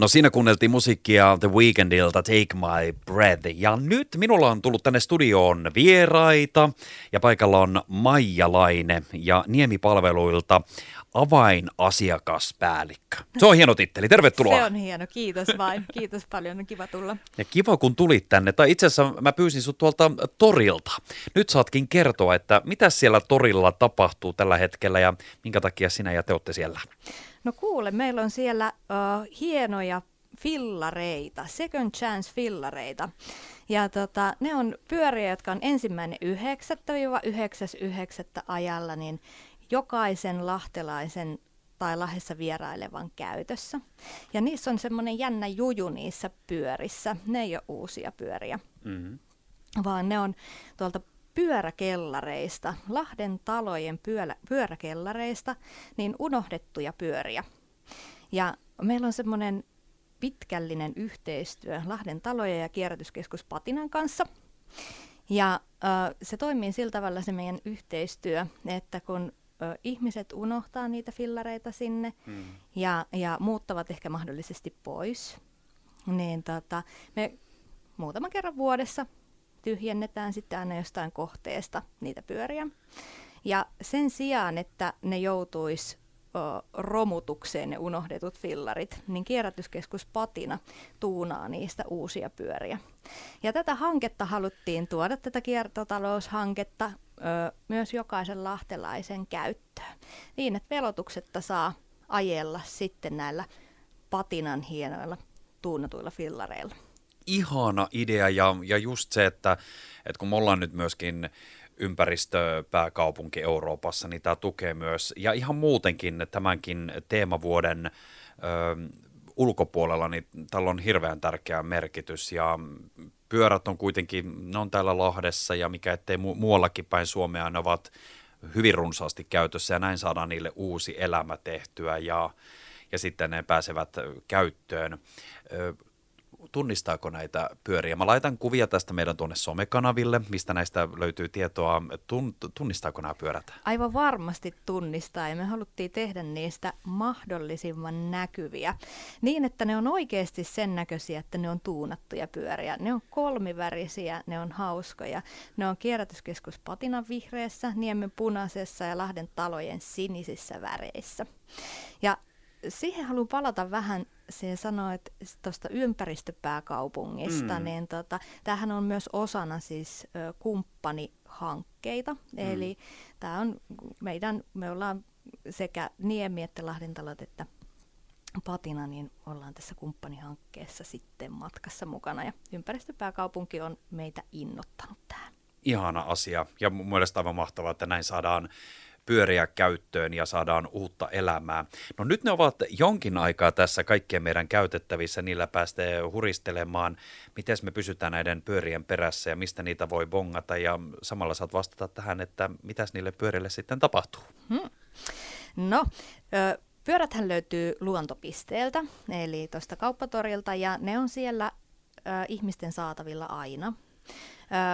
No siinä kuunneltiin musiikkia The Weekendilta Take My Breath. Ja nyt minulla on tullut tänne studioon vieraita ja paikalla on Maija Laine ja Niemipalveluilta avainasiakaspäällikkö. Se on hieno titteli, tervetuloa. Se on hieno, kiitos vain. Kiitos paljon, on kiva tulla. Ja kiva kun tulit tänne, tai itse asiassa mä pyysin sut tuolta torilta. Nyt saatkin kertoa, että mitä siellä torilla tapahtuu tällä hetkellä ja minkä takia sinä ja te olette siellä? No kuule, meillä on siellä uh, hienoja fillareita, second chance fillareita. Ja tota, ne on pyöriä, jotka on ensimmäinen 9-9 ajalla, niin jokaisen lahtelaisen tai lahessa vierailevan käytössä. Ja niissä on semmoinen jännä juju niissä pyörissä. Ne ei ole uusia pyöriä, mm-hmm. vaan ne on tuolta pyöräkellareista, Lahden talojen pyörä, pyöräkellareista, niin unohdettuja pyöriä. Ja meillä on semmoinen pitkällinen yhteistyö Lahden talojen ja kierrätyskeskus Patinan kanssa. Ja äh, se toimii sillä tavalla se meidän yhteistyö, että kun ö, ihmiset unohtaa niitä fillareita sinne mm. ja, ja muuttavat ehkä mahdollisesti pois, niin tota, me muutaman kerran vuodessa tyhjennetään sitten aina jostain kohteesta niitä pyöriä. Ja sen sijaan, että ne joutuisi romutukseen ne unohdetut fillarit, niin kierrätyskeskus Patina tuunaa niistä uusia pyöriä. Ja tätä hanketta haluttiin tuoda, tätä kiertotaloushanketta, myös jokaisen lahtelaisen käyttöön, niin että velotuksetta saa ajella sitten näillä Patinan hienoilla tuunatuilla fillareilla ihana idea ja, ja just se, että, että kun me ollaan nyt myöskin ympäristöpääkaupunki Euroopassa, niin tämä tukee myös, ja ihan muutenkin tämänkin teemavuoden ö, ulkopuolella, niin tällä on hirveän tärkeä merkitys, ja pyörät on kuitenkin, ne on täällä Lahdessa, ja mikä ettei mu- muuallakin päin Suomea, ne ovat hyvin runsaasti käytössä, ja näin saadaan niille uusi elämä tehtyä, ja, ja sitten ne pääsevät käyttöön tunnistaako näitä pyöriä? Mä laitan kuvia tästä meidän tuonne somekanaville, mistä näistä löytyy tietoa. Tun, tunnistaako nämä pyörät? Aivan varmasti tunnistaa ja me haluttiin tehdä niistä mahdollisimman näkyviä. Niin, että ne on oikeasti sen näköisiä, että ne on tuunattuja pyöriä. Ne on kolmivärisiä, ne on hauskoja. Ne on kierrätyskeskus Patinan vihreässä, Niemen punaisessa ja Lahden talojen sinisissä väreissä. Ja siihen haluan palata vähän, se sanoi, tuosta ympäristöpääkaupungista, mm. niin tota, tämähän on myös osana siis ö, kumppanihankkeita, mm. eli tämä on meidän, me ollaan sekä Niemi että Lahden talot että Patina, niin ollaan tässä kumppanihankkeessa sitten matkassa mukana ja ympäristöpääkaupunki on meitä innottanut tähän. Ihana asia ja mun mielestä aivan mahtavaa, että näin saadaan pyöriä käyttöön ja saadaan uutta elämää. No nyt ne ovat jonkin aikaa tässä kaikkien meidän käytettävissä, niillä päästee huristelemaan, miten me pysytään näiden pyörien perässä ja mistä niitä voi bongata ja samalla saat vastata tähän, että mitäs niille pyörille sitten tapahtuu. Hmm. No, ö, pyöräthän löytyy luontopisteeltä, eli tuosta kauppatorilta ja ne on siellä ö, ihmisten saatavilla aina.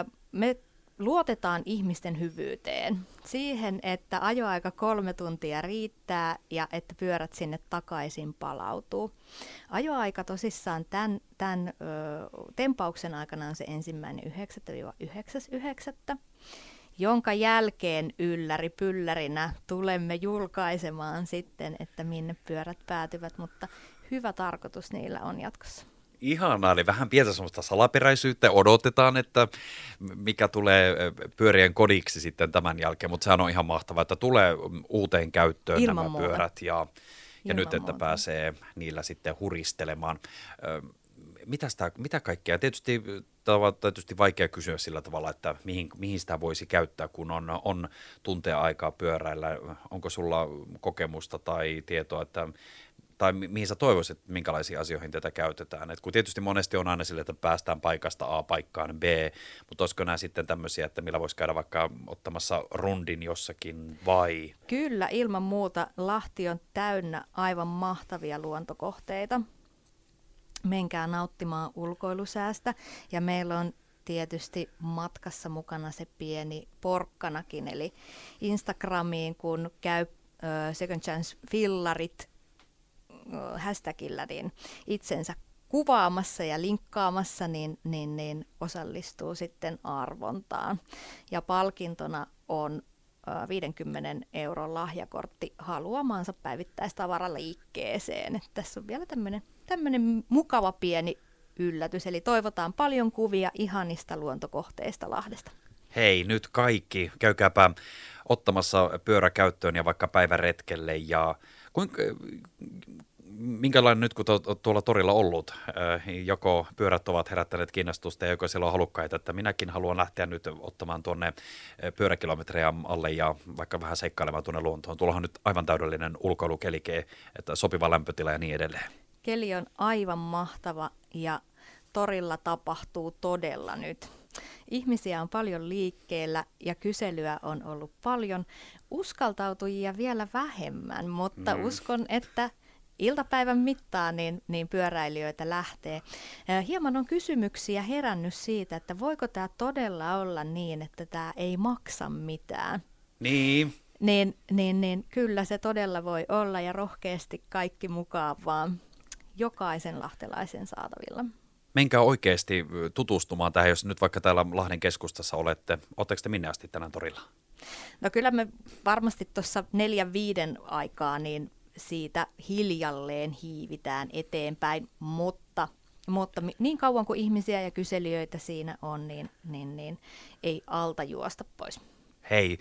Ö, me luotetaan ihmisten hyvyyteen, siihen, että ajoaika kolme tuntia riittää ja että pyörät sinne takaisin palautuu. Ajoaika tosissaan tämän, tämän ö, tempauksen aikana on se ensimmäinen 9-9, jonka jälkeen ylläri pyllärinä tulemme julkaisemaan sitten, että minne pyörät päätyvät, mutta hyvä tarkoitus niillä on jatkossa ihanaa, eli vähän pientä semmoista salaperäisyyttä, odotetaan, että mikä tulee pyörien kodiksi sitten tämän jälkeen, mutta sehän on ihan mahtavaa, että tulee uuteen käyttöön Ilman nämä muuta. pyörät ja, ja nyt, että muuta. pääsee niillä sitten huristelemaan. Mitä, sitä, mitä kaikkea? Tietysti tämä on tietysti vaikea kysyä sillä tavalla, että mihin, mihin sitä voisi käyttää, kun on, on tuntea aikaa pyöräillä. Onko sulla kokemusta tai tietoa, että tai mihin sä toivoisit, että minkälaisiin asioihin tätä käytetään. Et kun tietysti monesti on aina sille, että päästään paikasta A paikkaan B, mutta olisiko nämä sitten tämmöisiä, että millä voisi käydä vaikka ottamassa rundin jossakin vai? Kyllä, ilman muuta Lahti on täynnä aivan mahtavia luontokohteita. Menkää nauttimaan ulkoilusäästä ja meillä on tietysti matkassa mukana se pieni porkkanakin, eli Instagramiin kun käy Second Chance Fillarit hashtagillä niin itsensä kuvaamassa ja linkkaamassa, niin, niin, niin osallistuu sitten arvontaan. Ja palkintona on 50 euron lahjakortti haluamaansa päivittäistavaraliikkeeseen. Että tässä on vielä tämmöinen mukava pieni yllätys, eli toivotaan paljon kuvia ihanista luontokohteista Lahdesta. Hei, nyt kaikki, käykääpä ottamassa pyörä käyttöön ja vaikka päiväretkelle ja kuinka, minkälainen nyt, kun olet tuolla torilla ollut, äh, joko pyörät ovat herättäneet kiinnostusta ja joko siellä on halukkaita, että minäkin haluan lähteä nyt ottamaan tuonne äh, pyöräkilometrejä alle ja vaikka vähän seikkailemaan tuonne luontoon. Tuolla on nyt aivan täydellinen ulkoilukelike, että sopiva lämpötila ja niin edelleen. Keli on aivan mahtava ja torilla tapahtuu todella nyt. Ihmisiä on paljon liikkeellä ja kyselyä on ollut paljon. Uskaltautujia vielä vähemmän, mutta mm. uskon, että iltapäivän mittaan niin, niin pyöräilijöitä lähtee. Hieman on kysymyksiä herännyt siitä, että voiko tämä todella olla niin, että tämä ei maksa mitään. Niin. Niin, niin, niin kyllä se todella voi olla ja rohkeasti kaikki mukaan vaan jokaisen lahtelaisen saatavilla. Menkää oikeasti tutustumaan tähän, jos nyt vaikka täällä Lahden keskustassa olette. Oletteko te minne asti tänään torilla? No kyllä me varmasti tuossa neljän viiden aikaa niin siitä hiljalleen hiivitään eteenpäin, mutta, mutta niin kauan kuin ihmisiä ja kyselijöitä siinä on, niin, niin, niin ei alta juosta pois. Hei,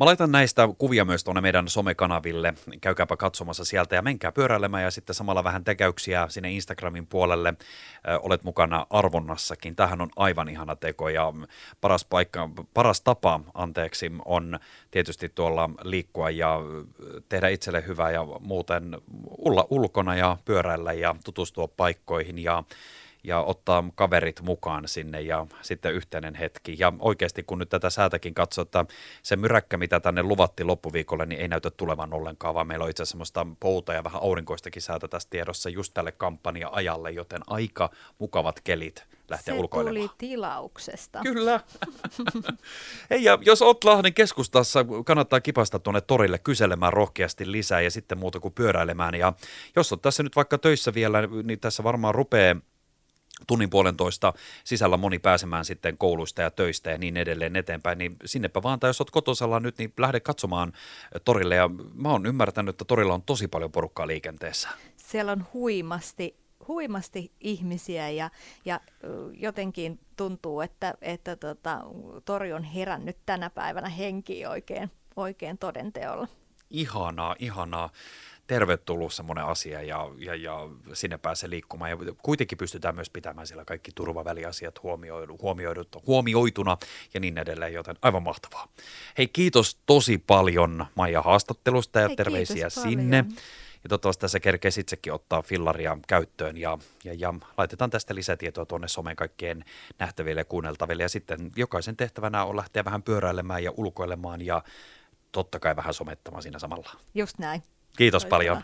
Mä laitan näistä kuvia myös tuonne meidän somekanaville. Käykääpä katsomassa sieltä ja menkää pyöräilemään ja sitten samalla vähän tekäyksiä sinne Instagramin puolelle. Ö, olet mukana arvonnassakin. Tähän on aivan ihana teko ja paras, paikka, paras tapa, anteeksi, on tietysti tuolla liikkua ja tehdä itselle hyvää ja muuten olla ulkona ja pyöräillä ja tutustua paikkoihin ja ja ottaa kaverit mukaan sinne ja sitten yhteinen hetki. Ja oikeasti kun nyt tätä säätäkin katsoo, että se myräkkä, mitä tänne luvattiin loppuviikolle, niin ei näytä tulevan ollenkaan, vaan meillä on itse asiassa semmoista pouta ja vähän aurinkoistakin säätä tässä tiedossa just tälle kampanja-ajalle, joten aika mukavat kelit lähteä se ulkoilemaan. tuli tilauksesta. Kyllä. Hei, ja jos oot Lahden keskustassa, kannattaa kipasta tuonne torille kyselemään rohkeasti lisää ja sitten muuta kuin pyöräilemään. Ja jos oot tässä nyt vaikka töissä vielä, niin tässä varmaan rupeaa tunnin puolentoista sisällä moni pääsemään sitten kouluista ja töistä ja niin edelleen eteenpäin, niin sinnepä vaan, tai jos olet kotosalla nyt, niin lähde katsomaan torille, ja mä oon ymmärtänyt, että torilla on tosi paljon porukkaa liikenteessä. Siellä on huimasti huimasti ihmisiä ja, ja jotenkin tuntuu, että, että tota, tori on herännyt tänä päivänä henki oikein, oikein todenteolla. Ihanaa, ihanaa tervetullut semmoinen asia ja, ja, ja sinne pääsee liikkumaan. Ja kuitenkin pystytään myös pitämään siellä kaikki turvaväliasiat huomioidu, huomioituna ja niin edelleen, joten aivan mahtavaa. Hei, kiitos tosi paljon Maija haastattelusta ja Hei, terveisiä sinne. Paljon. Ja toivottavasti tässä kerkeisi itsekin ottaa fillaria käyttöön ja, ja, ja laitetaan tästä lisätietoa tuonne somen kaikkien nähtäville ja kuunneltaville. Ja sitten jokaisen tehtävänä on lähteä vähän pyöräilemään ja ulkoilemaan ja totta kai vähän somettamaan siinä samalla. Just näin. Kiitos paljon.